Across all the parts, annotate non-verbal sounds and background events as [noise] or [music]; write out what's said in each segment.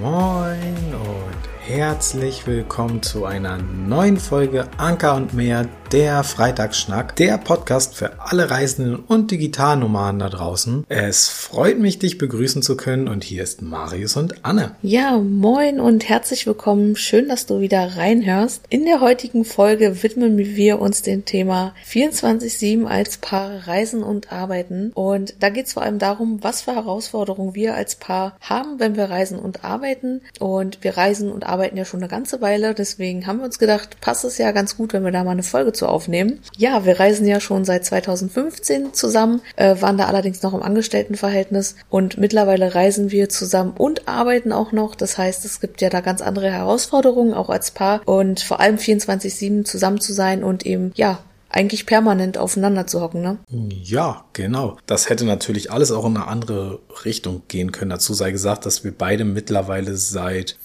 Moin und herzlich willkommen zu einer neuen Folge Anker und mehr, der Freitagsschnack, der Podcast für alle Reisenden und Digitalnomaden da draußen. Es freut mich, dich begrüßen zu können und hier ist Marius und Anne. Ja, moin und herzlich willkommen. Schön, dass du wieder reinhörst. In der heutigen Folge widmen wir uns dem Thema 24-7 als Paar reisen und arbeiten. Und da geht es vor allem darum, was für Herausforderungen wir als Paar haben, wenn wir reisen und arbeiten. Und wir reisen und arbeiten ja schon eine ganze Weile, deswegen haben wir uns gedacht, passt es ja ganz gut, wenn wir da mal eine Folge zu aufnehmen. Ja, wir reisen ja schon seit 2015 zusammen, äh, waren da allerdings noch im Angestelltenverhältnis und mittlerweile reisen wir zusammen und arbeiten auch noch. Das heißt, es gibt ja da ganz andere Herausforderungen, auch als Paar und vor allem 24-7 zusammen zu sein und eben, ja, eigentlich permanent aufeinander zu hocken, ne? Ja, genau. Das hätte natürlich alles auch in eine andere Richtung gehen können. Dazu sei gesagt, dass wir beide mittlerweile seit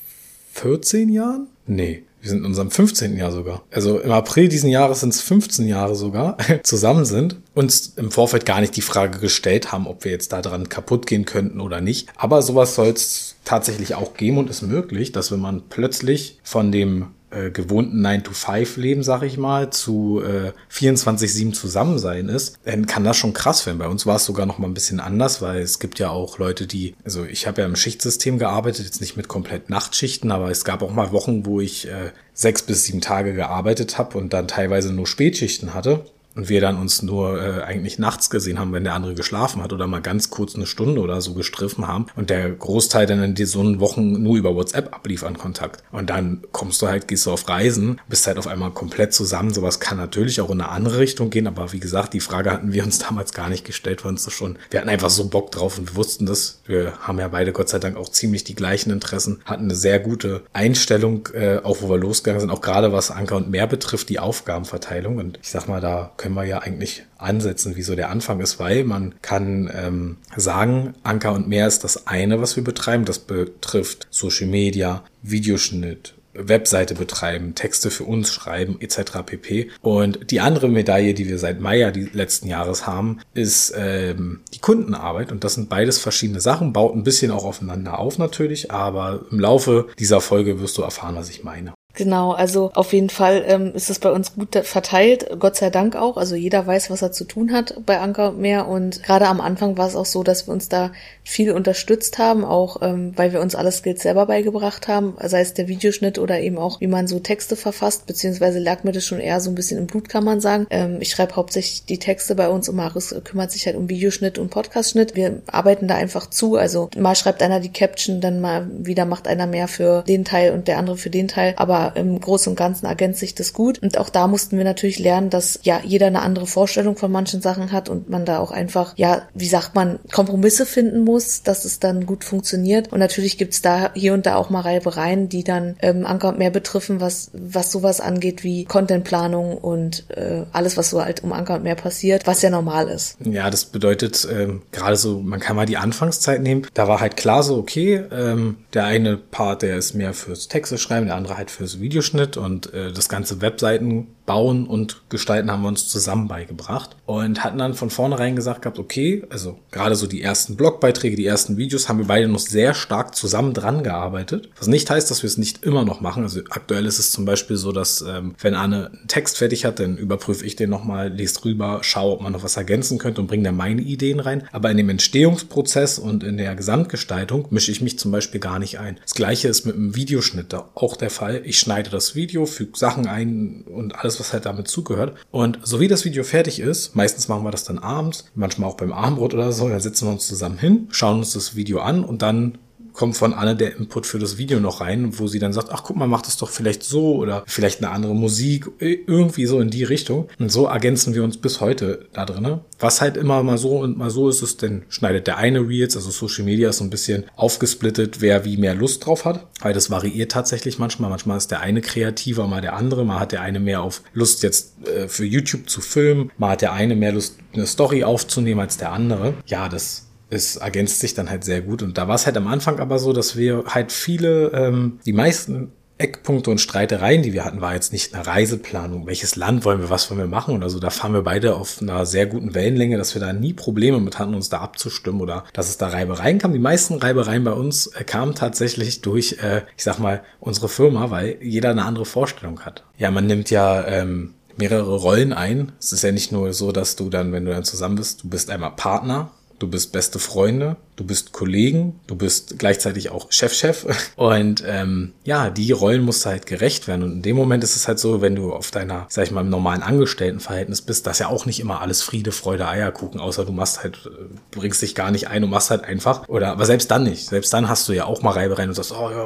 14 Jahren? Nee, wir sind in unserem 15. Jahr sogar. Also im April diesen Jahres sind es 15 Jahre sogar, [laughs] zusammen sind, uns im Vorfeld gar nicht die Frage gestellt haben, ob wir jetzt da dran kaputt gehen könnten oder nicht. Aber sowas soll es tatsächlich auch geben und ist möglich, dass wenn man plötzlich von dem äh, gewohnten 9-to-5-Leben, sag ich mal, zu äh, 24-7 zusammen sein ist, dann kann das schon krass werden. Bei uns war es sogar noch mal ein bisschen anders, weil es gibt ja auch Leute, die, also ich habe ja im Schichtsystem gearbeitet, jetzt nicht mit komplett Nachtschichten, aber es gab auch mal Wochen, wo ich äh, sechs bis sieben Tage gearbeitet habe und dann teilweise nur Spätschichten hatte und wir dann uns nur äh, eigentlich nachts gesehen haben, wenn der andere geschlafen hat oder mal ganz kurz eine Stunde oder so gestriffen haben und der Großteil dann in diesen Wochen nur über WhatsApp ablief an Kontakt. Und dann kommst du halt, gehst du auf Reisen, bist halt auf einmal komplett zusammen. Sowas kann natürlich auch in eine andere Richtung gehen, aber wie gesagt, die Frage hatten wir uns [laughs] damals gar nicht gestellt, weil uns das schon, wir hatten einfach so Bock drauf und wir wussten das. Wir haben ja beide Gott sei Dank auch ziemlich die gleichen Interessen, hatten eine sehr gute Einstellung, äh, auch wo wir losgegangen sind, auch gerade was Anker und Meer betrifft, die Aufgabenverteilung. Und ich sag mal, da können wir ja eigentlich ansetzen, wie so der Anfang ist, weil man kann ähm, sagen, Anker und mehr ist das eine, was wir betreiben. Das betrifft Social Media, Videoschnitt, Webseite betreiben, Texte für uns schreiben etc. pp. Und die andere Medaille, die wir seit Mai ja die letzten Jahres haben, ist ähm, die Kundenarbeit. Und das sind beides verschiedene Sachen, baut ein bisschen auch aufeinander auf natürlich, aber im Laufe dieser Folge wirst du erfahren, was ich meine. Genau, also auf jeden Fall ähm, ist es bei uns gut verteilt, Gott sei Dank auch. Also jeder weiß, was er zu tun hat bei Anker mehr. Und gerade am Anfang war es auch so, dass wir uns da viel unterstützt haben, auch ähm, weil wir uns alles Skills selber beigebracht haben, sei es der Videoschnitt oder eben auch, wie man so Texte verfasst, beziehungsweise lag mir das schon eher so ein bisschen im Blut, kann man sagen. Ähm, ich schreibe hauptsächlich die Texte bei uns und Marius kümmert sich halt um Videoschnitt und Podcastschnitt. Wir arbeiten da einfach zu. Also mal schreibt einer die Caption, dann mal wieder macht einer mehr für den Teil und der andere für den Teil. Aber im Großen und Ganzen ergänzt sich das gut. Und auch da mussten wir natürlich lernen, dass ja jeder eine andere Vorstellung von manchen Sachen hat und man da auch einfach, ja, wie sagt man, Kompromisse finden muss, dass es dann gut funktioniert. Und natürlich gibt's da hier und da auch mal Reibereien, die dann ähm, Anker und mehr betreffen, was, was sowas angeht wie Contentplanung und äh, alles, was so halt um Anker und mehr passiert, was ja normal ist. Ja, das bedeutet ähm, gerade so, man kann mal die Anfangszeit nehmen. Da war halt klar so, okay, ähm, der eine Part, der ist mehr fürs Texte schreiben, der andere halt fürs also Videoschnitt und äh, das ganze Webseiten bauen und gestalten haben wir uns zusammen beigebracht und hatten dann von vornherein gesagt gehabt, okay, also gerade so die ersten Blogbeiträge, die ersten Videos haben wir beide noch sehr stark zusammen dran gearbeitet. Was nicht heißt, dass wir es nicht immer noch machen. Also aktuell ist es zum Beispiel so, dass ähm, wenn Anne einen Text fertig hat, dann überprüfe ich den nochmal, lese drüber, schaue, ob man noch was ergänzen könnte und bringe dann meine Ideen rein. Aber in dem Entstehungsprozess und in der Gesamtgestaltung mische ich mich zum Beispiel gar nicht ein. Das gleiche ist mit dem Videoschnitt auch der Fall. Ich schneide das Video, füge Sachen ein und alles, was halt damit zugehört. Und so wie das Video fertig ist, meistens machen wir das dann abends, manchmal auch beim Abendbrot oder so, dann setzen wir uns zusammen hin, schauen uns das Video an und dann kommt von Anne der Input für das Video noch rein, wo sie dann sagt, ach guck mal, mach das doch vielleicht so oder vielleicht eine andere Musik, irgendwie so in die Richtung. Und so ergänzen wir uns bis heute da drin. Was halt immer mal so und mal so ist es, denn schneidet der eine Reels, also Social Media ist so ein bisschen aufgesplittet, wer wie mehr Lust drauf hat, weil das variiert tatsächlich manchmal. Manchmal ist der eine kreativer, mal der andere, mal hat der eine mehr auf Lust jetzt äh, für YouTube zu filmen, mal hat der eine mehr Lust eine Story aufzunehmen als der andere. Ja, das es ergänzt sich dann halt sehr gut. Und da war es halt am Anfang aber so, dass wir halt viele, ähm, die meisten Eckpunkte und Streitereien, die wir hatten, war jetzt nicht eine Reiseplanung. Welches Land wollen wir, was wollen wir machen? Und also da fahren wir beide auf einer sehr guten Wellenlänge, dass wir da nie Probleme mit hatten, uns da abzustimmen oder dass es da Reibereien kam. Die meisten Reibereien bei uns äh, kamen tatsächlich durch, äh, ich sag mal, unsere Firma, weil jeder eine andere Vorstellung hat. Ja, man nimmt ja ähm, mehrere Rollen ein. Es ist ja nicht nur so, dass du dann, wenn du dann zusammen bist, du bist einmal Partner, du bist beste Freunde, du bist Kollegen, du bist gleichzeitig auch Chef-Chef. [laughs] Und ähm, ja, die Rollen musst du halt gerecht werden. Und in dem Moment ist es halt so, wenn du auf deiner, sag ich mal, im normalen Angestelltenverhältnis bist, dass ja auch nicht immer alles Friede, Freude, Eierkuchen, außer du machst halt, du bringst dich gar nicht ein und machst halt einfach. Oder, aber selbst dann nicht. Selbst dann hast du ja auch mal Reibereien und sagst, oh ja,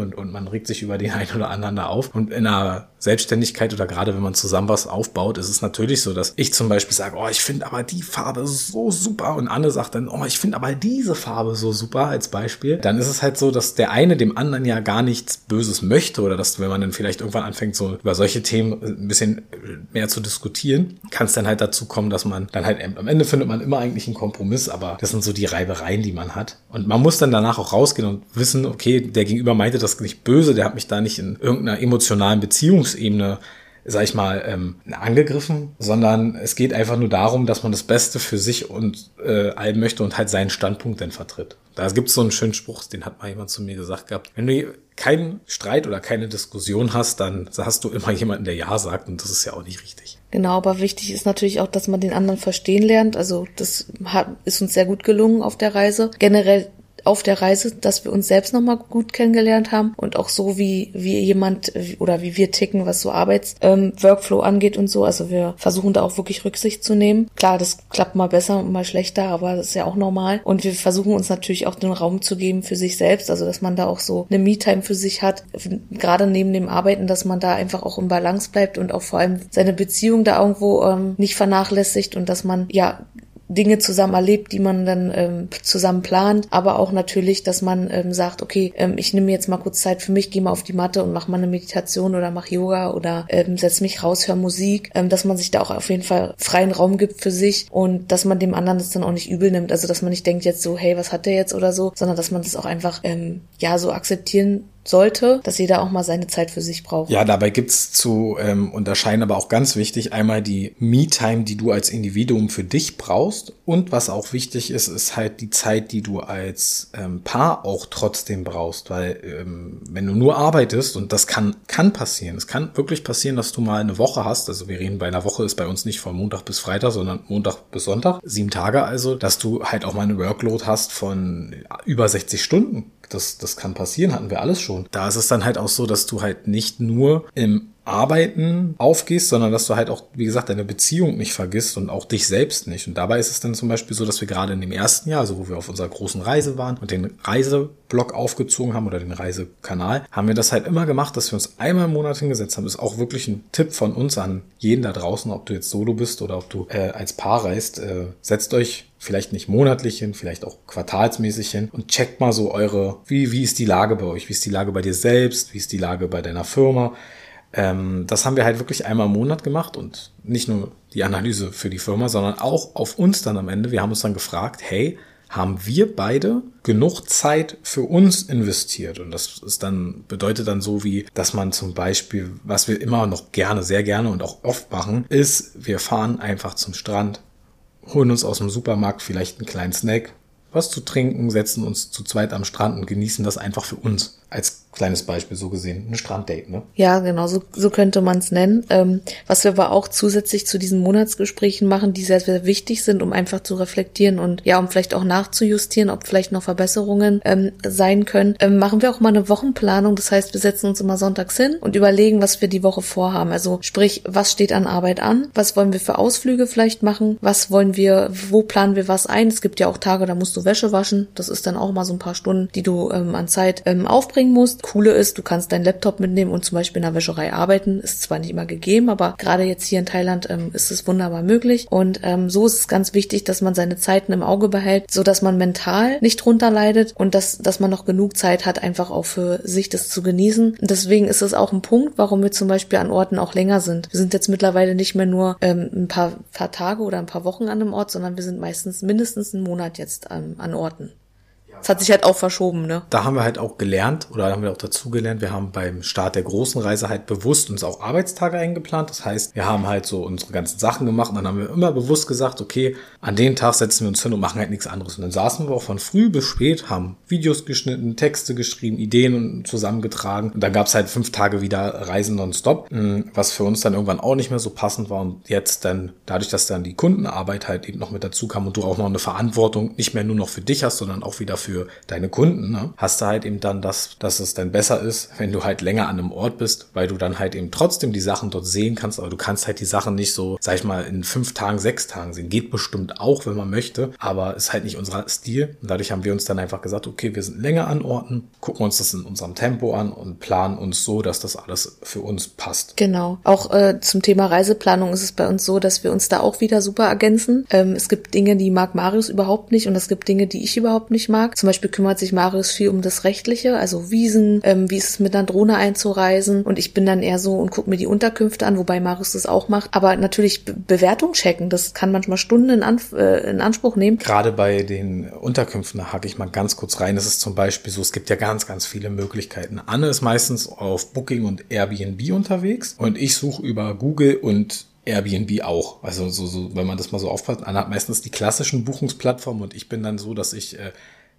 und, und man regt sich über den einen oder anderen da auf. Und in einer Selbstständigkeit oder gerade wenn man zusammen was aufbaut, ist es natürlich so, dass ich zum Beispiel sage, oh, ich finde aber die Farbe so super und Anne sagt dann, oh, ich finde aber diese Farbe so super als Beispiel, dann ist es halt so, dass der eine dem anderen ja gar nichts Böses möchte oder dass, wenn man dann vielleicht irgendwann anfängt, so über solche Themen ein bisschen mehr zu diskutieren, kann es dann halt dazu kommen, dass man dann halt am Ende findet man immer eigentlich einen Kompromiss, aber das sind so die Reibereien, die man hat. Und man muss dann danach auch rausgehen und wissen, okay, der Gegenüber meinte das nicht böse, der hat mich da nicht in irgendeiner emotionalen Beziehungsebene sag ich mal, ähm, angegriffen, sondern es geht einfach nur darum, dass man das Beste für sich und äh, allen möchte und halt seinen Standpunkt dann vertritt. Da gibt es so einen schönen Spruch, den hat mal jemand zu mir gesagt gehabt. Wenn du keinen Streit oder keine Diskussion hast, dann hast du immer jemanden, der Ja sagt und das ist ja auch nicht richtig. Genau, aber wichtig ist natürlich auch, dass man den anderen verstehen lernt. Also das hat, ist uns sehr gut gelungen auf der Reise. Generell auf der Reise, dass wir uns selbst nochmal gut kennengelernt haben und auch so, wie, wie jemand oder wie wir ticken, was so Arbeits-Workflow ähm, angeht und so. Also wir versuchen da auch wirklich Rücksicht zu nehmen. Klar, das klappt mal besser und mal schlechter, aber das ist ja auch normal. Und wir versuchen uns natürlich auch den Raum zu geben für sich selbst, also dass man da auch so eine Me-Time für sich hat, gerade neben dem Arbeiten, dass man da einfach auch im Balance bleibt und auch vor allem seine Beziehung da irgendwo ähm, nicht vernachlässigt und dass man ja Dinge zusammen erlebt, die man dann ähm, zusammen plant, aber auch natürlich, dass man ähm, sagt, okay, ähm, ich nehme jetzt mal kurz Zeit für mich, gehe mal auf die Matte und mache mal eine Meditation oder mach Yoga oder ähm, setz mich raus, hör Musik, ähm, dass man sich da auch auf jeden Fall freien Raum gibt für sich und dass man dem anderen das dann auch nicht übel nimmt, also dass man nicht denkt jetzt so, hey, was hat der jetzt oder so, sondern dass man das auch einfach ähm, ja so akzeptieren sollte, dass jeder auch mal seine Zeit für sich braucht. Ja, dabei gibt's zu ähm, unterscheiden aber auch ganz wichtig einmal die Me-Time, die du als Individuum für dich brauchst. Und was auch wichtig ist, ist halt die Zeit, die du als ähm, Paar auch trotzdem brauchst, weil ähm, wenn du nur arbeitest und das kann kann passieren, es kann wirklich passieren, dass du mal eine Woche hast, also wir reden bei einer Woche ist bei uns nicht von Montag bis Freitag, sondern Montag bis Sonntag, sieben Tage also, dass du halt auch mal eine Workload hast von über 60 Stunden das, das kann passieren, hatten wir alles schon. Da ist es dann halt auch so, dass du halt nicht nur im Arbeiten aufgehst, sondern dass du halt auch, wie gesagt, deine Beziehung nicht vergisst und auch dich selbst nicht. Und dabei ist es dann zum Beispiel so, dass wir gerade in dem ersten Jahr, also wo wir auf unserer großen Reise waren und den Reiseblock aufgezogen haben oder den Reisekanal, haben wir das halt immer gemacht, dass wir uns einmal im Monat hingesetzt haben. Das ist auch wirklich ein Tipp von uns an jeden da draußen, ob du jetzt solo bist oder ob du äh, als Paar reist. Äh, setzt euch vielleicht nicht monatlich hin, vielleicht auch quartalsmäßig hin und checkt mal so eure, wie, wie ist die Lage bei euch? Wie ist die Lage bei dir selbst? Wie ist die Lage bei deiner Firma? Ähm, das haben wir halt wirklich einmal im Monat gemacht und nicht nur die Analyse für die Firma, sondern auch auf uns dann am Ende. Wir haben uns dann gefragt, hey, haben wir beide genug Zeit für uns investiert. Und das ist dann, bedeutet dann so wie, dass man zum Beispiel, was wir immer noch gerne, sehr gerne und auch oft machen, ist, wir fahren einfach zum Strand, holen uns aus dem Supermarkt vielleicht einen kleinen Snack, was zu trinken, setzen uns zu zweit am Strand und genießen das einfach für uns als kleines Beispiel so gesehen, ein Stranddate, ne? Ja, genau, so, so könnte man es nennen. Ähm, was wir aber auch zusätzlich zu diesen Monatsgesprächen machen, die sehr, sehr wichtig sind, um einfach zu reflektieren und ja, um vielleicht auch nachzujustieren, ob vielleicht noch Verbesserungen ähm, sein können, ähm, machen wir auch mal eine Wochenplanung. Das heißt, wir setzen uns immer sonntags hin und überlegen, was wir die Woche vorhaben. Also sprich, was steht an Arbeit an? Was wollen wir für Ausflüge vielleicht machen? Was wollen wir, wo planen wir was ein? Es gibt ja auch Tage, da musst du Wäsche waschen. Das ist dann auch mal so ein paar Stunden, die du ähm, an Zeit ähm, aufbringen musst. Coole ist, du kannst deinen Laptop mitnehmen und zum Beispiel in der Wäscherei arbeiten. Ist zwar nicht immer gegeben, aber gerade jetzt hier in Thailand ähm, ist es wunderbar möglich. Und ähm, so ist es ganz wichtig, dass man seine Zeiten im Auge behält, so dass man mental nicht drunter leidet und dass, dass man noch genug Zeit hat, einfach auch für sich das zu genießen. Deswegen ist es auch ein Punkt, warum wir zum Beispiel an Orten auch länger sind. Wir sind jetzt mittlerweile nicht mehr nur ähm, ein paar, paar Tage oder ein paar Wochen an einem Ort, sondern wir sind meistens mindestens einen Monat jetzt ähm, an Orten. Es hat sich halt auch verschoben, ne? Da haben wir halt auch gelernt oder haben wir auch dazu gelernt. Wir haben beim Start der großen Reise halt bewusst uns auch Arbeitstage eingeplant. Das heißt, wir haben halt so unsere ganzen Sachen gemacht und dann haben wir immer bewusst gesagt, okay, an den Tag setzen wir uns hin und machen halt nichts anderes. Und dann saßen wir auch von früh bis spät, haben Videos geschnitten, Texte geschrieben, Ideen zusammengetragen. Und dann gab es halt fünf Tage wieder Reisen nonstop, hm, was für uns dann irgendwann auch nicht mehr so passend war. Und jetzt dann, dadurch, dass dann die Kundenarbeit halt eben noch mit dazu kam und du auch noch eine Verantwortung nicht mehr nur noch für dich hast, sondern auch wieder für für deine Kunden, ne, hast du halt eben dann das, dass es dann besser ist, wenn du halt länger an einem Ort bist, weil du dann halt eben trotzdem die Sachen dort sehen kannst, aber du kannst halt die Sachen nicht so, sag ich mal, in fünf Tagen, sechs Tagen sehen. Geht bestimmt auch, wenn man möchte, aber ist halt nicht unser Stil. Und dadurch haben wir uns dann einfach gesagt, okay, wir sind länger an Orten, gucken uns das in unserem Tempo an und planen uns so, dass das alles für uns passt. Genau. Auch äh, zum Thema Reiseplanung ist es bei uns so, dass wir uns da auch wieder super ergänzen. Ähm, es gibt Dinge, die mag Marius überhaupt nicht und es gibt Dinge, die ich überhaupt nicht mag. Zum Beispiel kümmert sich Marius viel um das Rechtliche, also Wiesen, ähm, wie ist es mit einer Drohne einzureisen und ich bin dann eher so und gucke mir die Unterkünfte an, wobei Marius das auch macht. Aber natürlich Be Bewertung checken, das kann manchmal Stunden in, Anf äh, in Anspruch nehmen. Gerade bei den Unterkünften, da hake ich mal ganz kurz rein. Das ist zum Beispiel so, es gibt ja ganz, ganz viele Möglichkeiten. Anne ist meistens auf Booking und Airbnb unterwegs und ich suche über Google und Airbnb auch. Also so, so, wenn man das mal so aufpasst, Anna hat meistens die klassischen Buchungsplattformen und ich bin dann so, dass ich äh,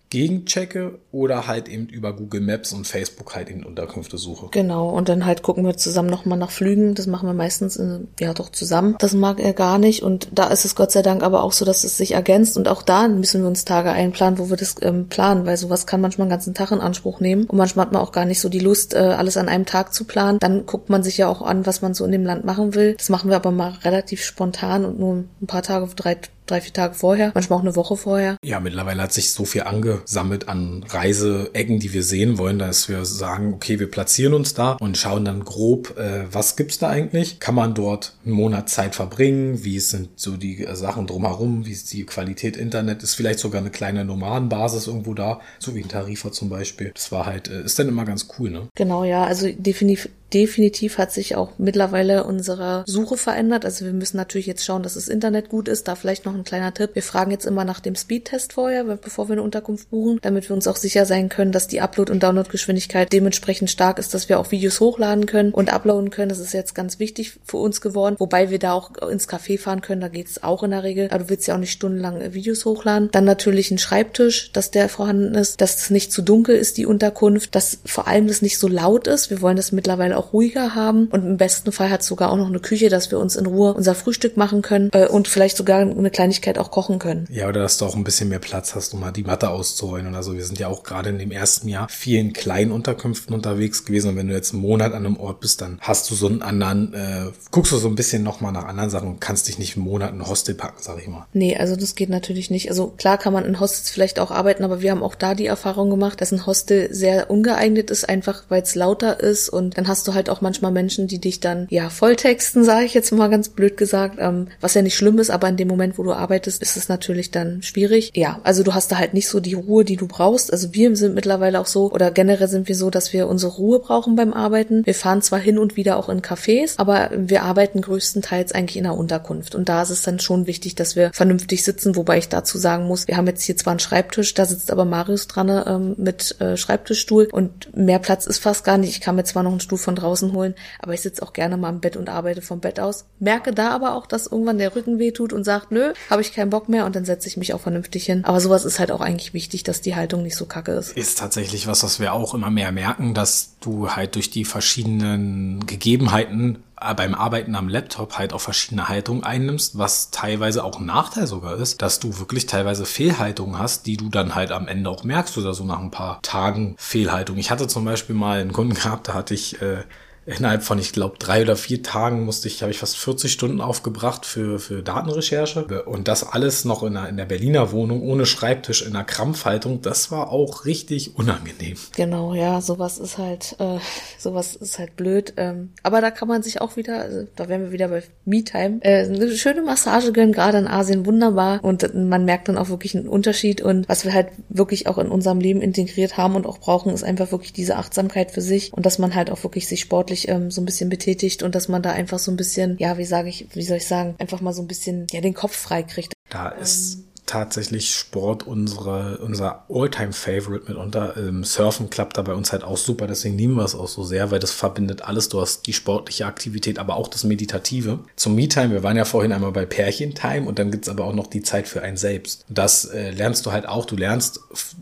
gegenchecke oder halt eben über Google Maps und Facebook halt eben Unterkünfte suche. Genau, und dann halt gucken wir zusammen nochmal nach Flügen. Das machen wir meistens in, äh, ja doch zusammen. Das mag er gar nicht und da ist es Gott sei Dank aber auch so, dass es sich ergänzt und auch da müssen wir uns Tage einplanen, wo wir das ähm, planen, weil sowas kann manchmal einen ganzen Tag in Anspruch nehmen und manchmal hat man auch gar nicht so die Lust, äh, alles an einem Tag zu planen. Dann guckt man sich ja auch an, was man so in dem Land machen will. Das machen wir aber mal relativ spontan und nur ein paar Tage, drei drei, vier Tage vorher, manchmal auch eine Woche vorher. Ja, mittlerweile hat sich so viel angesammelt an Reiseecken, die wir sehen wollen, dass wir sagen, okay, wir platzieren uns da und schauen dann grob, äh, was gibt's da eigentlich? Kann man dort einen Monat Zeit verbringen? Wie sind so die äh, Sachen drumherum? Wie ist die Qualität Internet? Ist vielleicht sogar eine kleine Nomadenbasis irgendwo da, so wie ein Tarifer zum Beispiel. Das war halt, äh, ist dann immer ganz cool, ne? Genau, ja, also definitiv definitiv hat sich auch mittlerweile unsere Suche verändert. Also wir müssen natürlich jetzt schauen, dass das Internet gut ist. Da vielleicht noch ein kleiner Tipp. Wir fragen jetzt immer nach dem Speedtest vorher, bevor wir eine Unterkunft buchen, damit wir uns auch sicher sein können, dass die Upload- und Downloadgeschwindigkeit dementsprechend stark ist, dass wir auch Videos hochladen können und uploaden können. Das ist jetzt ganz wichtig für uns geworden. Wobei wir da auch ins Café fahren können, da geht's auch in der Regel. Aber du willst ja auch nicht stundenlang Videos hochladen. Dann natürlich ein Schreibtisch, dass der vorhanden ist, dass es nicht zu dunkel ist, die Unterkunft, dass vor allem das nicht so laut ist. Wir wollen das mittlerweile auch auch ruhiger haben und im besten Fall hat sogar auch noch eine Küche, dass wir uns in Ruhe unser Frühstück machen können äh, und vielleicht sogar eine Kleinigkeit auch kochen können. Ja, oder dass du auch ein bisschen mehr Platz hast, um mal die Matte auszurollen oder so. Wir sind ja auch gerade in dem ersten Jahr vielen kleinen Unterkünften unterwegs gewesen und wenn du jetzt einen Monat an einem Ort bist, dann hast du so einen anderen, äh, guckst du so ein bisschen nochmal nach anderen Sachen und kannst dich nicht einen Monat in ein Hostel packen, sag ich mal. Nee, also das geht natürlich nicht. Also klar kann man in Hostels vielleicht auch arbeiten, aber wir haben auch da die Erfahrung gemacht, dass ein Hostel sehr ungeeignet ist, einfach weil es lauter ist und dann hast du halt auch manchmal Menschen, die dich dann ja volltexten, sage ich jetzt mal ganz blöd gesagt, ähm, was ja nicht schlimm ist, aber in dem Moment, wo du arbeitest, ist es natürlich dann schwierig. Ja, also du hast da halt nicht so die Ruhe, die du brauchst. Also wir sind mittlerweile auch so oder generell sind wir so, dass wir unsere Ruhe brauchen beim Arbeiten. Wir fahren zwar hin und wieder auch in Cafés, aber wir arbeiten größtenteils eigentlich in einer Unterkunft und da ist es dann schon wichtig, dass wir vernünftig sitzen, wobei ich dazu sagen muss, wir haben jetzt hier zwar einen Schreibtisch, da sitzt aber Marius dran ähm, mit äh, Schreibtischstuhl und mehr Platz ist fast gar nicht. Ich kann mir zwar noch einen Stuhl von draußen holen. Aber ich sitze auch gerne mal im Bett und arbeite vom Bett aus. Merke da aber auch, dass irgendwann der Rücken weh tut und sagt, nö, habe ich keinen Bock mehr und dann setze ich mich auch vernünftig hin. Aber sowas ist halt auch eigentlich wichtig, dass die Haltung nicht so kacke ist. Ist tatsächlich was, was wir auch immer mehr merken, dass du halt durch die verschiedenen Gegebenheiten beim Arbeiten am Laptop halt auch verschiedene Haltungen einnimmst, was teilweise auch ein Nachteil sogar ist, dass du wirklich teilweise Fehlhaltungen hast, die du dann halt am Ende auch merkst oder so nach ein paar Tagen Fehlhaltung. Ich hatte zum Beispiel mal einen Kunden gehabt, da hatte ich äh, innerhalb von, ich glaube, drei oder vier Tagen musste ich, habe ich fast 40 Stunden aufgebracht für, für Datenrecherche. Und das alles noch in der, in der Berliner Wohnung, ohne Schreibtisch, in der Krampfhaltung. Das war auch richtig unangenehm. Genau, ja, sowas ist halt, äh, sowas ist halt blöd. Ähm, aber da kann man sich auch wieder, also, da wären wir wieder bei MeTime, äh, eine schöne Massage gönnen, gerade in Asien, wunderbar. Und man merkt dann auch wirklich einen Unterschied. Und was wir halt wirklich auch in unserem Leben integriert haben und auch brauchen, ist einfach wirklich diese Achtsamkeit für sich und dass man halt auch wirklich sich sportlich sportlich ähm, so ein bisschen betätigt und dass man da einfach so ein bisschen, ja, wie sage ich, wie soll ich sagen, einfach mal so ein bisschen ja den Kopf frei kriegt. Da ist tatsächlich Sport unsere, unser All-Time-Favorite mitunter. Ähm, Surfen klappt da bei uns halt auch super, deswegen lieben wir es auch so sehr, weil das verbindet alles. Du hast die sportliche Aktivität, aber auch das Meditative. Zum Me-Time, wir waren ja vorhin einmal bei Pärchen-Time und dann gibt's aber auch noch die Zeit für einen selbst. Das äh, lernst du halt auch. Du lernst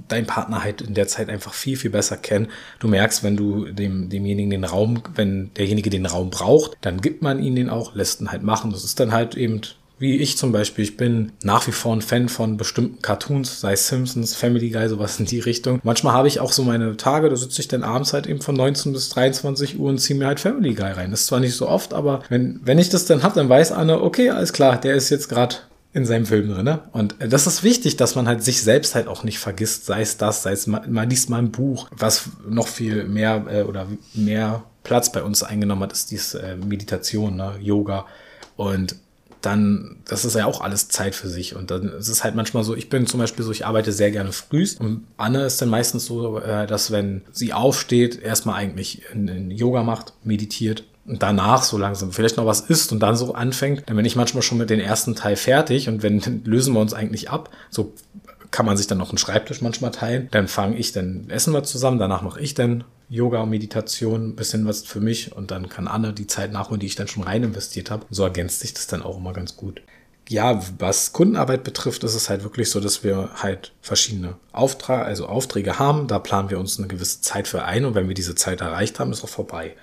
deinen Partner halt in der Zeit einfach viel, viel besser kennen. Du merkst, wenn du dem, demjenigen den Raum, wenn derjenige den Raum braucht, dann gibt man ihn den auch, lässt ihn halt machen. Das ist dann halt eben wie ich zum Beispiel, ich bin nach wie vor ein Fan von bestimmten Cartoons, sei Simpsons, Family Guy, sowas in die Richtung. Manchmal habe ich auch so meine Tage, da sitze ich dann abends halt eben von 19 bis 23 Uhr und ziehe mir halt Family Guy rein. Das ist zwar nicht so oft, aber wenn, wenn ich das dann habe, dann weiß Anne, okay, alles klar, der ist jetzt gerade in seinem Film drin. Ne? Und das ist wichtig, dass man halt sich selbst halt auch nicht vergisst, sei es das, sei es mal, man liest mal ein Buch, was noch viel mehr äh, oder mehr Platz bei uns eingenommen hat, ist diese äh, Meditation, ne? Yoga. Und dann, das ist ja auch alles Zeit für sich. Und dann ist es halt manchmal so, ich bin zum Beispiel so, ich arbeite sehr gerne frühst. Und Anne ist dann meistens so, äh, dass wenn sie aufsteht, erstmal eigentlich in Yoga macht, meditiert und danach so langsam vielleicht noch was isst und dann so anfängt, dann bin ich manchmal schon mit dem ersten Teil fertig und wenn [laughs] lösen wir uns eigentlich ab, so kann man sich dann noch einen Schreibtisch manchmal teilen. Dann fange ich, dann essen wir zusammen, danach mache ich dann Yoga Meditation, ein bisschen was für mich und dann kann Anne die Zeit nachholen, die ich dann schon rein investiert habe. so ergänzt sich das dann auch immer ganz gut. Ja, was Kundenarbeit betrifft, ist es halt wirklich so, dass wir halt verschiedene Aufträge, also Aufträge haben. Da planen wir uns eine gewisse Zeit für ein und wenn wir diese Zeit erreicht haben, ist auch vorbei.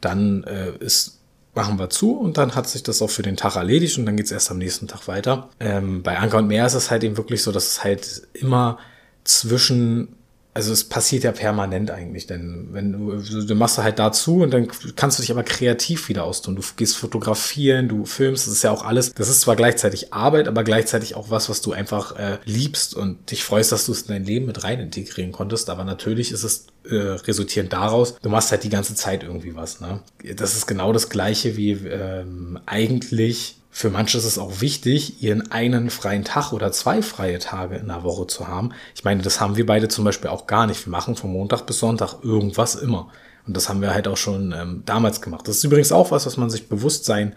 Dann äh, ist machen wir zu und dann hat sich das auch für den Tag erledigt und dann geht es erst am nächsten Tag weiter. Ähm, bei Anker und Meer ist es halt eben wirklich so, dass es halt immer zwischen also es passiert ja permanent eigentlich, denn wenn du, du machst halt dazu und dann kannst du dich aber kreativ wieder austun. Du gehst fotografieren, du filmst, das ist ja auch alles. Das ist zwar gleichzeitig Arbeit, aber gleichzeitig auch was, was du einfach äh, liebst und dich freust, dass du es in dein Leben mit rein integrieren konntest. Aber natürlich ist es äh, resultierend daraus, du machst halt die ganze Zeit irgendwie was. Ne? Das ist genau das gleiche wie ähm, eigentlich für manche ist es auch wichtig, ihren einen freien Tag oder zwei freie Tage in der Woche zu haben. Ich meine, das haben wir beide zum Beispiel auch gar nicht. Wir machen von Montag bis Sonntag irgendwas immer. Und das haben wir halt auch schon ähm, damals gemacht. Das ist übrigens auch was, was man sich bewusst sein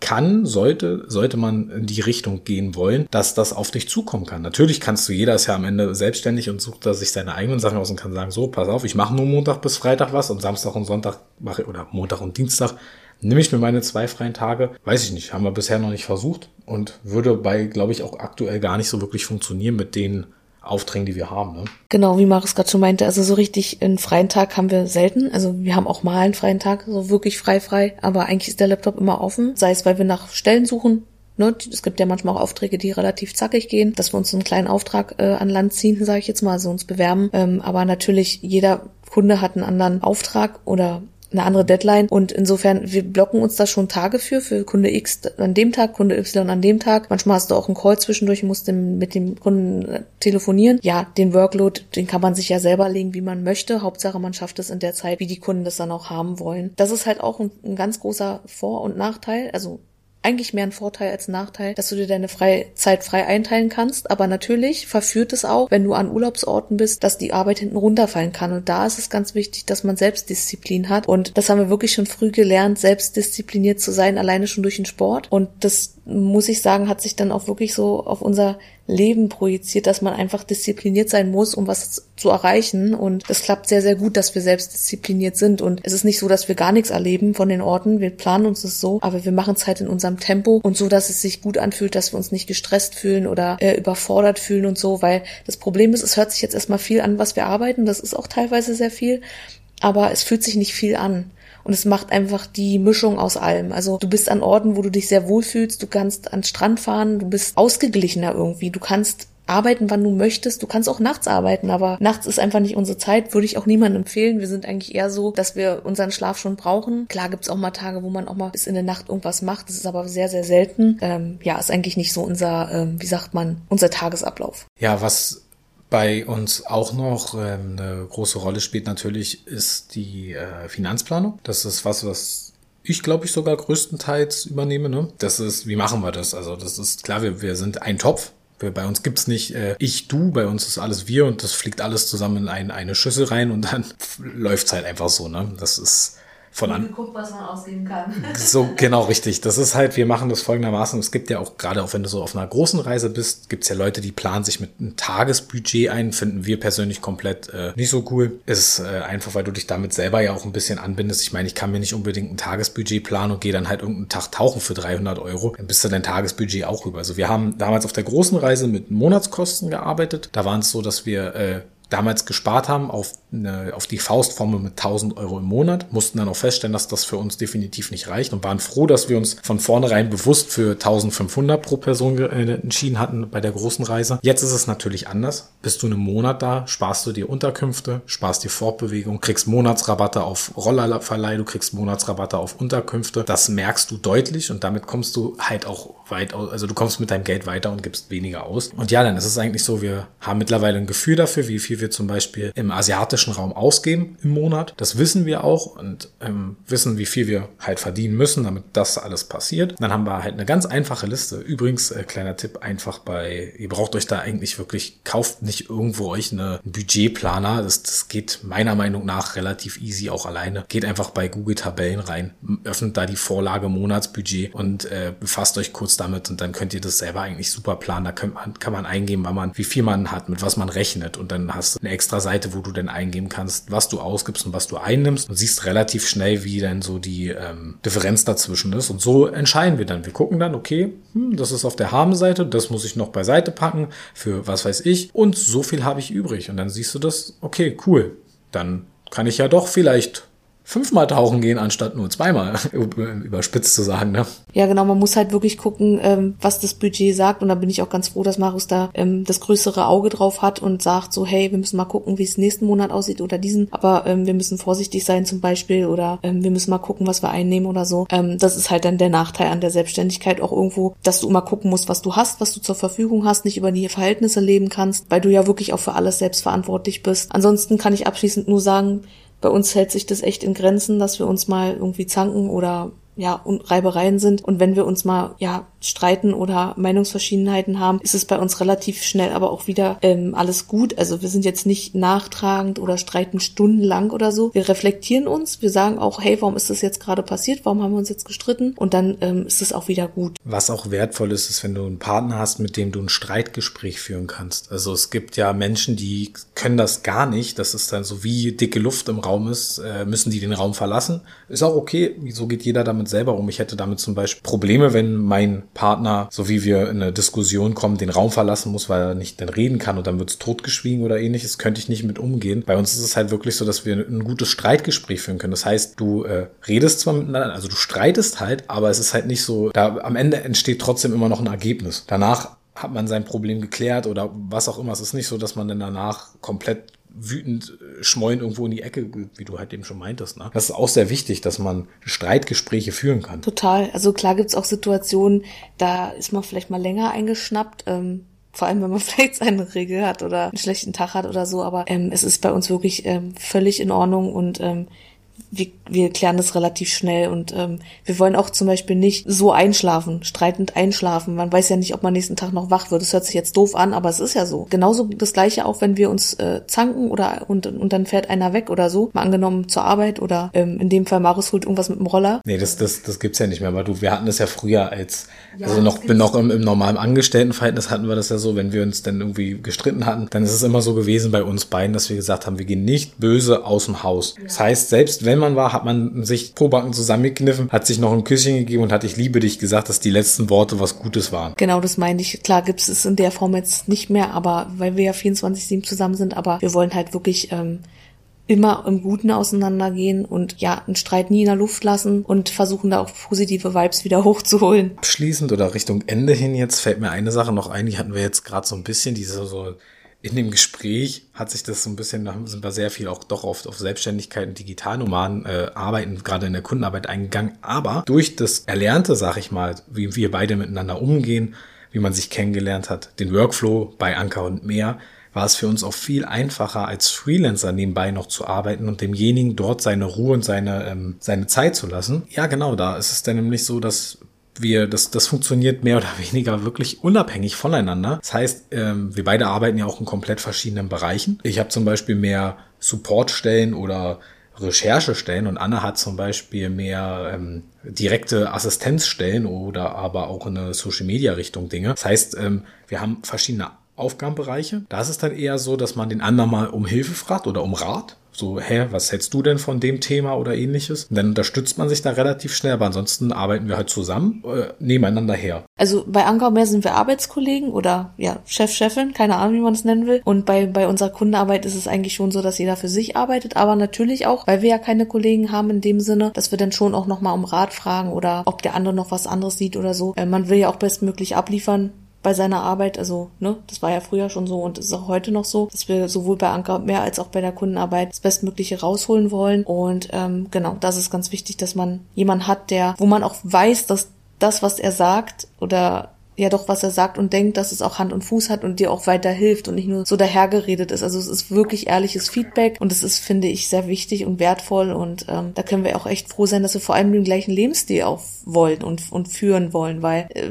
kann, sollte, sollte man in die Richtung gehen wollen, dass das auf dich zukommen kann. Natürlich kannst du, jeder ist ja am Ende selbstständig und sucht da sich seine eigenen Sachen aus und kann sagen, so, pass auf, ich mache nur Montag bis Freitag was und Samstag und Sonntag mache oder Montag und Dienstag Nehme ich mir meine zwei freien Tage? Weiß ich nicht. Haben wir bisher noch nicht versucht und würde bei, glaube ich, auch aktuell gar nicht so wirklich funktionieren mit den Aufträgen, die wir haben. Ne? Genau, wie Marius gerade schon meinte, also so richtig einen freien Tag haben wir selten. Also wir haben auch mal einen freien Tag, so wirklich frei frei, aber eigentlich ist der Laptop immer offen, sei es, weil wir nach Stellen suchen. Ne? Es gibt ja manchmal auch Aufträge, die relativ zackig gehen, dass wir uns einen kleinen Auftrag äh, an Land ziehen, sage ich jetzt mal, also uns bewerben. Ähm, aber natürlich, jeder Kunde hat einen anderen Auftrag oder eine andere Deadline und insofern, wir blocken uns da schon Tage für, für Kunde X an dem Tag, Kunde Y an dem Tag. Manchmal hast du auch einen Call zwischendurch, musst mit dem Kunden äh, telefonieren. Ja, den Workload, den kann man sich ja selber legen, wie man möchte. Hauptsache, man schafft es in der Zeit, wie die Kunden das dann auch haben wollen. Das ist halt auch ein, ein ganz großer Vor- und Nachteil. Also eigentlich mehr ein Vorteil als ein Nachteil, dass du dir deine Freizeit frei einteilen kannst. Aber natürlich verführt es auch, wenn du an Urlaubsorten bist, dass die Arbeit hinten runterfallen kann. Und da ist es ganz wichtig, dass man Selbstdisziplin hat. Und das haben wir wirklich schon früh gelernt, selbstdiszipliniert zu sein, alleine schon durch den Sport. Und das muss ich sagen, hat sich dann auch wirklich so auf unser Leben projiziert, dass man einfach diszipliniert sein muss, um was zu erreichen. Und das klappt sehr, sehr gut, dass wir selbst diszipliniert sind. Und es ist nicht so, dass wir gar nichts erleben von den Orten. Wir planen uns das so, aber wir machen es halt in unserem Tempo und so, dass es sich gut anfühlt, dass wir uns nicht gestresst fühlen oder äh, überfordert fühlen und so, weil das Problem ist, es hört sich jetzt erstmal viel an, was wir arbeiten. Das ist auch teilweise sehr viel, aber es fühlt sich nicht viel an. Und es macht einfach die Mischung aus allem. Also du bist an Orten, wo du dich sehr wohlfühlst, du kannst an Strand fahren, du bist ausgeglichener irgendwie, du kannst arbeiten, wann du möchtest. Du kannst auch nachts arbeiten, aber nachts ist einfach nicht unsere Zeit, würde ich auch niemandem empfehlen. Wir sind eigentlich eher so, dass wir unseren Schlaf schon brauchen. Klar gibt's auch mal Tage, wo man auch mal bis in der Nacht irgendwas macht. Das ist aber sehr, sehr selten. Ähm, ja, ist eigentlich nicht so unser, ähm, wie sagt man, unser Tagesablauf. Ja, was bei uns auch noch ähm, eine große Rolle spielt natürlich ist die äh, Finanzplanung. Das ist was, was ich glaube ich sogar größtenteils übernehme. Ne? Das ist, wie machen wir das? Also das ist klar, wir, wir sind ein Topf. Bei uns gibt's nicht äh, ich, du, bei uns ist alles wir und das fliegt alles zusammen in ein, eine Schüssel rein und dann [laughs] läuft's halt einfach so. Ne? Das ist von an. Geguckt, was man ausgeben kann. [laughs] So, genau, richtig. Das ist halt, wir machen das folgendermaßen. Es gibt ja auch, gerade auch wenn du so auf einer großen Reise bist, gibt es ja Leute, die planen sich mit einem Tagesbudget ein. Finden wir persönlich komplett äh, nicht so cool. Ist äh, einfach, weil du dich damit selber ja auch ein bisschen anbindest. Ich meine, ich kann mir nicht unbedingt ein Tagesbudget planen und gehe dann halt irgendeinen Tag tauchen für 300 Euro. Dann bist du dein Tagesbudget auch rüber. Also wir haben damals auf der großen Reise mit Monatskosten gearbeitet. Da waren es so, dass wir äh, damals gespart haben auf, eine, auf die Faustformel mit 1000 Euro im Monat, mussten dann auch feststellen, dass das für uns definitiv nicht reicht und waren froh, dass wir uns von vornherein bewusst für 1500 pro Person äh, entschieden hatten bei der großen Reise. Jetzt ist es natürlich anders. Bist du einen Monat da, sparst du dir Unterkünfte, sparst dir Fortbewegung, kriegst Monatsrabatte auf Rollerverleih, du kriegst Monatsrabatte auf Unterkünfte. Das merkst du deutlich und damit kommst du halt auch weit also du kommst mit deinem Geld weiter und gibst weniger aus. Und ja, dann ist es eigentlich so, wir haben mittlerweile ein Gefühl dafür, wie viel wir zum Beispiel im asiatischen Raum ausgeben im Monat. Das wissen wir auch und ähm, wissen, wie viel wir halt verdienen müssen, damit das alles passiert. Dann haben wir halt eine ganz einfache Liste. Übrigens, äh, kleiner Tipp, einfach bei, ihr braucht euch da eigentlich wirklich, kauft nicht irgendwo euch eine, Budgetplaner. Das, das geht meiner Meinung nach relativ easy auch alleine. Geht einfach bei Google Tabellen rein, öffnet da die Vorlage Monatsbudget und äh, befasst euch kurz damit und dann könnt ihr das selber eigentlich super planen. Da kann man, kann man eingeben, wann man, wie viel man hat, mit was man rechnet und dann hast du eine extra Seite, wo du dann eingeben kannst, was du ausgibst und was du einnimmst und siehst relativ schnell, wie dann so die ähm, Differenz dazwischen ist. Und so entscheiden wir dann. Wir gucken dann, okay, hm, das ist auf der Haben-Seite, das muss ich noch beiseite packen für was weiß ich und so viel habe ich übrig. Und dann siehst du das, okay, cool. Dann kann ich ja doch vielleicht fünfmal tauchen gehen, anstatt nur zweimal, [laughs] überspitzt zu sagen. Ne? Ja, genau, man muss halt wirklich gucken, ähm, was das Budget sagt. Und da bin ich auch ganz froh, dass Marius da ähm, das größere Auge drauf hat und sagt so, hey, wir müssen mal gucken, wie es nächsten Monat aussieht oder diesen. Aber ähm, wir müssen vorsichtig sein zum Beispiel oder wir müssen mal gucken, was wir einnehmen oder so. Das ist halt dann der Nachteil an der Selbstständigkeit auch irgendwo, dass du immer gucken musst, was du hast, was du zur Verfügung hast, nicht über die Verhältnisse leben kannst, weil du ja wirklich auch für alles selbst verantwortlich bist. Ansonsten kann ich abschließend nur sagen, bei uns hält sich das echt in Grenzen, dass wir uns mal irgendwie zanken oder ja, und Reibereien sind. Und wenn wir uns mal, ja, streiten oder Meinungsverschiedenheiten haben, ist es bei uns relativ schnell aber auch wieder ähm, alles gut. Also wir sind jetzt nicht nachtragend oder streiten stundenlang oder so. Wir reflektieren uns, wir sagen auch, hey, warum ist das jetzt gerade passiert? Warum haben wir uns jetzt gestritten? Und dann ähm, ist es auch wieder gut. Was auch wertvoll ist, ist, wenn du einen Partner hast, mit dem du ein Streitgespräch führen kannst. Also es gibt ja Menschen, die können das gar nicht. Das ist dann so wie dicke Luft im Raum ist, äh, müssen die den Raum verlassen. Ist auch okay. So geht jeder damit selber um. Ich hätte damit zum Beispiel Probleme, wenn mein Partner, so wie wir in eine Diskussion kommen, den Raum verlassen muss, weil er nicht dann reden kann und dann wird es totgeschwiegen oder ähnliches, könnte ich nicht mit umgehen. Bei uns ist es halt wirklich so, dass wir ein gutes Streitgespräch führen können. Das heißt, du äh, redest zwar miteinander, also du streitest halt, aber es ist halt nicht so, da am Ende entsteht trotzdem immer noch ein Ergebnis. Danach hat man sein Problem geklärt oder was auch immer. Es ist nicht so, dass man dann danach komplett wütend äh, schmollen irgendwo in die Ecke, wie du halt eben schon meintest. Ne? Das ist auch sehr wichtig, dass man Streitgespräche führen kann. Total. Also klar gibt's auch Situationen, da ist man vielleicht mal länger eingeschnappt. Ähm vor allem, wenn man [laughs] vielleicht seine Regel hat oder einen schlechten Tag hat oder so, aber ähm, es ist bei uns wirklich ähm, völlig in Ordnung und ähm, wir, wir klären das relativ schnell und ähm, wir wollen auch zum Beispiel nicht so einschlafen, streitend einschlafen. Man weiß ja nicht, ob man nächsten Tag noch wach wird. Das hört sich jetzt doof an, aber es ist ja so. Genauso das gleiche auch, wenn wir uns äh, zanken oder und, und dann fährt einer weg oder so. Mal angenommen zur Arbeit oder ähm, in dem Fall Marius holt irgendwas mit dem Roller. Nee, das, das, das gibt's ja nicht mehr, aber du, wir hatten das ja früher als, ja, also noch, noch im, im normalen Angestelltenverhältnis hatten wir das ja so, wenn wir uns dann irgendwie gestritten hatten, dann ist es immer so gewesen bei uns beiden, dass wir gesagt haben, wir gehen nicht böse aus dem Haus. Ja. Das heißt, selbst wenn man war, hat man sich pro Backen zusammengekniffen, hat sich noch ein Küsschen gegeben und hat ich liebe dich gesagt, dass die letzten Worte was Gutes waren. Genau, das meine ich. Klar gibt es in der Form jetzt nicht mehr, aber weil wir ja 24-7 zusammen sind, aber wir wollen halt wirklich ähm, immer im Guten auseinandergehen und ja, einen Streit nie in der Luft lassen und versuchen da auch positive Vibes wieder [laughs] hochzuholen. Abschließend oder Richtung Ende hin jetzt fällt mir eine Sache noch ein, die hatten wir jetzt gerade so ein bisschen, diese so in dem Gespräch hat sich das so ein bisschen, da sind wir sehr viel auch doch oft auf Selbstständigkeit und Digitalnomaden äh, arbeiten, gerade in der Kundenarbeit eingegangen. Aber durch das Erlernte, sag ich mal, wie wir beide miteinander umgehen, wie man sich kennengelernt hat, den Workflow bei Anker und mehr, war es für uns auch viel einfacher, als Freelancer nebenbei noch zu arbeiten und demjenigen dort seine Ruhe und seine, ähm, seine Zeit zu lassen. Ja, genau, da ist es dann nämlich so, dass wir, das, das funktioniert mehr oder weniger wirklich unabhängig voneinander. Das heißt, ähm, wir beide arbeiten ja auch in komplett verschiedenen Bereichen. Ich habe zum Beispiel mehr Supportstellen oder Recherchestellen und Anne hat zum Beispiel mehr ähm, direkte Assistenzstellen oder aber auch eine Social-Media-Richtung Dinge. Das heißt, ähm, wir haben verschiedene Aufgabenbereiche. Da ist es dann eher so, dass man den anderen mal um Hilfe fragt oder um Rat. So, hä, was hältst du denn von dem Thema oder ähnliches? Und dann unterstützt man sich da relativ schnell, aber ansonsten arbeiten wir halt zusammen, äh, nebeneinander her. Also bei Anker mehr sind wir Arbeitskollegen oder ja, Chef, Chefin, keine Ahnung, wie man es nennen will. Und bei, bei unserer Kundenarbeit ist es eigentlich schon so, dass jeder für sich arbeitet, aber natürlich auch, weil wir ja keine Kollegen haben in dem Sinne, dass wir dann schon auch nochmal um Rat fragen oder ob der andere noch was anderes sieht oder so. Äh, man will ja auch bestmöglich abliefern, bei seiner Arbeit, also ne, das war ja früher schon so und ist auch heute noch so, dass wir sowohl bei Anker mehr als auch bei der Kundenarbeit das Bestmögliche rausholen wollen. Und ähm, genau, das ist ganz wichtig, dass man jemanden hat, der, wo man auch weiß, dass das, was er sagt oder ja doch, was er sagt und denkt, dass es auch Hand und Fuß hat und dir auch weiter hilft und nicht nur so dahergeredet ist. Also es ist wirklich ehrliches Feedback und es ist, finde ich, sehr wichtig und wertvoll und ähm, da können wir auch echt froh sein, dass wir vor allem den gleichen Lebensstil auch wollen und, und führen wollen, weil äh,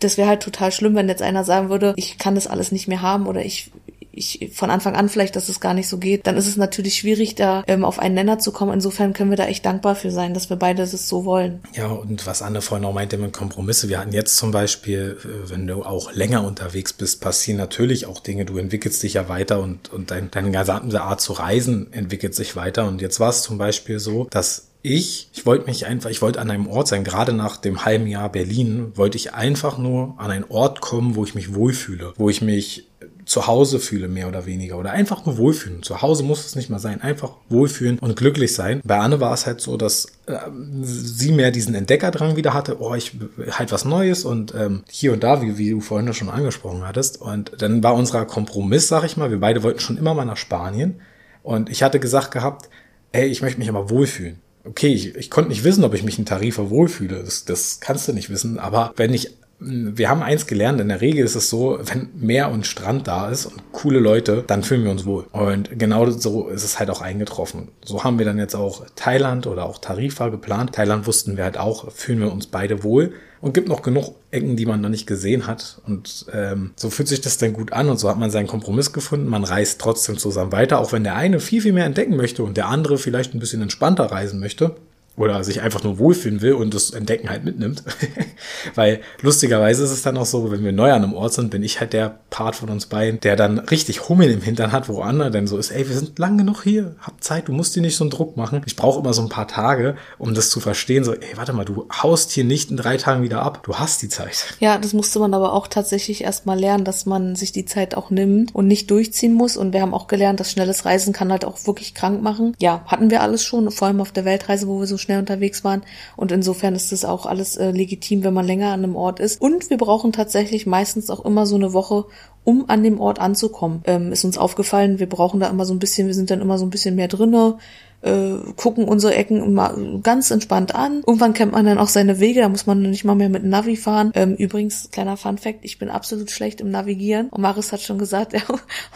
das wäre halt total schlimm, wenn jetzt einer sagen würde, ich kann das alles nicht mehr haben oder ich ich von Anfang an vielleicht, dass es gar nicht so geht, dann ist es natürlich schwierig, da ähm, auf einen Nenner zu kommen. Insofern können wir da echt dankbar für sein, dass wir beide das so wollen. Ja, und was Anne vorhin auch meinte mit Kompromisse, wir hatten jetzt zum Beispiel, äh, wenn du auch länger unterwegs bist, passieren natürlich auch Dinge, du entwickelst dich ja weiter und, und dein, deine gesamte Art zu reisen entwickelt sich weiter. Und jetzt war es zum Beispiel so, dass ich, ich wollte mich einfach, ich wollte an einem Ort sein, gerade nach dem halben Jahr Berlin, wollte ich einfach nur an einen Ort kommen, wo ich mich wohlfühle, wo ich mich zu Hause fühle, mehr oder weniger. Oder einfach nur wohlfühlen. Zu Hause muss es nicht mal sein. Einfach wohlfühlen und glücklich sein. Bei Anne war es halt so, dass äh, sie mehr diesen Entdeckerdrang wieder hatte. Oh, ich halt was Neues und ähm, hier und da, wie, wie du vorhin schon angesprochen hattest. Und dann war unser Kompromiss, sag ich mal, wir beide wollten schon immer mal nach Spanien. Und ich hatte gesagt gehabt, ey, ich möchte mich aber wohlfühlen okay, ich, ich konnte nicht wissen, ob ich mich in Tarifa wohlfühle. Das, das kannst du nicht wissen. Aber wenn ich, wir haben eins gelernt, in der Regel ist es so, wenn Meer und Strand da ist und coole Leute, dann fühlen wir uns wohl. Und genau so ist es halt auch eingetroffen. So haben wir dann jetzt auch Thailand oder auch Tarifa geplant. Thailand wussten wir halt auch, fühlen wir uns beide wohl und gibt noch genug Ecken, die man noch nicht gesehen hat. Und ähm, so fühlt sich das dann gut an und so hat man seinen Kompromiss gefunden. Man reist trotzdem zusammen weiter, auch wenn der eine viel, viel mehr entdecken möchte und der andere vielleicht ein bisschen entspannter reisen möchte oder sich einfach nur wohlfühlen will und das Entdecken halt mitnimmt. [laughs] Weil lustigerweise ist es dann auch so, wenn wir neu an einem Ort sind, bin ich halt der Part von uns beiden, der dann richtig Hummel im Hintern hat, wo andere dann so ist, ey, wir sind lang genug hier, hab Zeit, du musst dir nicht so einen Druck machen. Ich brauche immer so ein paar Tage, um das zu verstehen, so, ey, warte mal, du haust hier nicht in drei Tagen wieder ab, du hast die Zeit. [laughs] Ja, das musste man aber auch tatsächlich erstmal lernen, dass man sich die Zeit auch nimmt und nicht durchziehen muss. Und wir haben auch gelernt, dass schnelles Reisen kann halt auch wirklich krank machen. Ja, hatten wir alles schon, vor allem auf der Weltreise, wo wir so schnell unterwegs waren. Und insofern ist das auch alles äh, legitim, wenn man länger an einem Ort ist. Und wir brauchen tatsächlich meistens auch immer so eine Woche, um an dem Ort anzukommen. Ähm, ist uns aufgefallen, wir brauchen da immer so ein bisschen, wir sind dann immer so ein bisschen mehr drinne, äh, gucken unsere Ecken immer ganz entspannt an. Irgendwann kennt man dann auch seine Wege, da muss man nicht mal mehr mit Navi fahren. Ähm, übrigens, kleiner Fun Fact, ich bin absolut schlecht im Navigieren. Und Maris hat schon gesagt, [laughs] er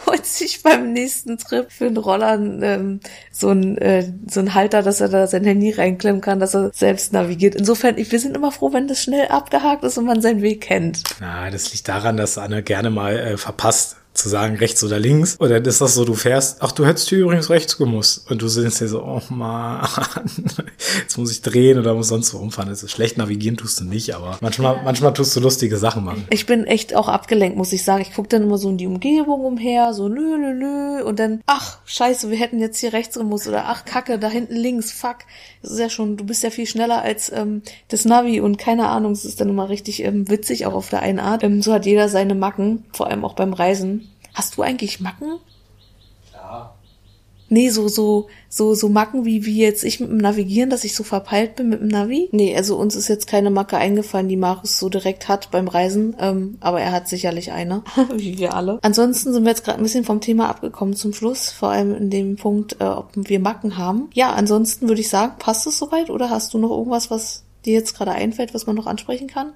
holt sich beim nächsten Trip für einen Roller ähm, so ein äh, so ein Halter, dass er da sein Handy reinklemmen kann, dass er selbst navigiert. Insofern, ich, wir sind immer froh, wenn das schnell abgehakt ist und man seinen Weg kennt. Na, das liegt daran, dass Anne gerne mal äh, verpasst zu sagen, rechts oder links. Oder ist das so, du fährst, ach, du hättest hier übrigens rechts gemusst. Und du sitzt hier so, oh man, [laughs] jetzt muss ich drehen oder muss sonst wo umfahren. Das ist schlecht navigieren tust du nicht, aber manchmal, manchmal tust du lustige Sachen machen. Ich bin echt auch abgelenkt, muss ich sagen. Ich gucke dann immer so in die Umgebung umher, so lö, lö, lö. Und dann, ach, scheiße, wir hätten jetzt hier rechts gemusst. Oder ach, kacke, da hinten links, fuck. Das ist ja schon, du bist ja viel schneller als ähm, das Navi und keine Ahnung, es ist dann immer richtig ähm, witzig, auch auf der einen Art. Ähm, so hat jeder seine Macken, vor allem auch beim Reisen. Hast du eigentlich Macken? Ja. Nee, so, so, so, so Macken wie, wie jetzt ich mit dem Navigieren, dass ich so verpeilt bin mit dem Navi. Nee, also uns ist jetzt keine Macke eingefallen, die Marius so direkt hat beim Reisen, ähm, aber er hat sicherlich eine, [laughs] wie wir alle. Ansonsten sind wir jetzt gerade ein bisschen vom Thema abgekommen zum Schluss, vor allem in dem Punkt, äh, ob wir Macken haben. Ja, ansonsten würde ich sagen, passt es soweit oder hast du noch irgendwas, was dir jetzt gerade einfällt, was man noch ansprechen kann?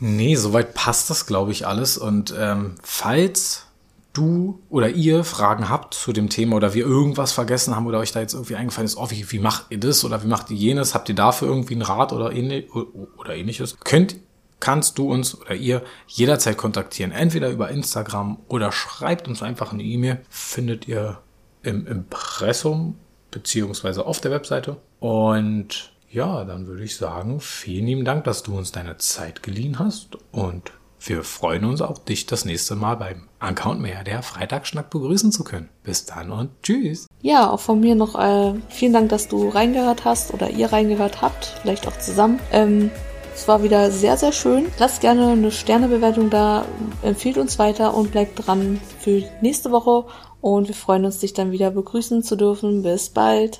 Nee, soweit passt das, glaube ich, alles. Und ähm, falls du oder ihr Fragen habt zu dem Thema oder wir irgendwas vergessen haben oder euch da jetzt irgendwie eingefallen ist, oh, wie, wie macht ihr das oder wie macht ihr jenes, habt ihr dafür irgendwie einen Rat oder, ähnlich, oder ähnliches, könnt, kannst du uns oder ihr jederzeit kontaktieren. Entweder über Instagram oder schreibt uns einfach eine E-Mail. Findet ihr im Impressum beziehungsweise auf der Webseite. Und ja, dann würde ich sagen, vielen lieben Dank, dass du uns deine Zeit geliehen hast und wir freuen uns auch, dich das nächste Mal beim Anker und mehr der Freitagsschnack begrüßen zu können. Bis dann und tschüss. Ja, auch von mir noch äh, vielen Dank, dass du reingehört hast oder ihr reingehört habt, vielleicht auch zusammen. Ähm, es war wieder sehr, sehr schön. Lasst gerne eine Sternebewertung da, empfiehlt uns weiter und bleibt dran für nächste Woche. Und wir freuen uns, dich dann wieder begrüßen zu dürfen. Bis bald.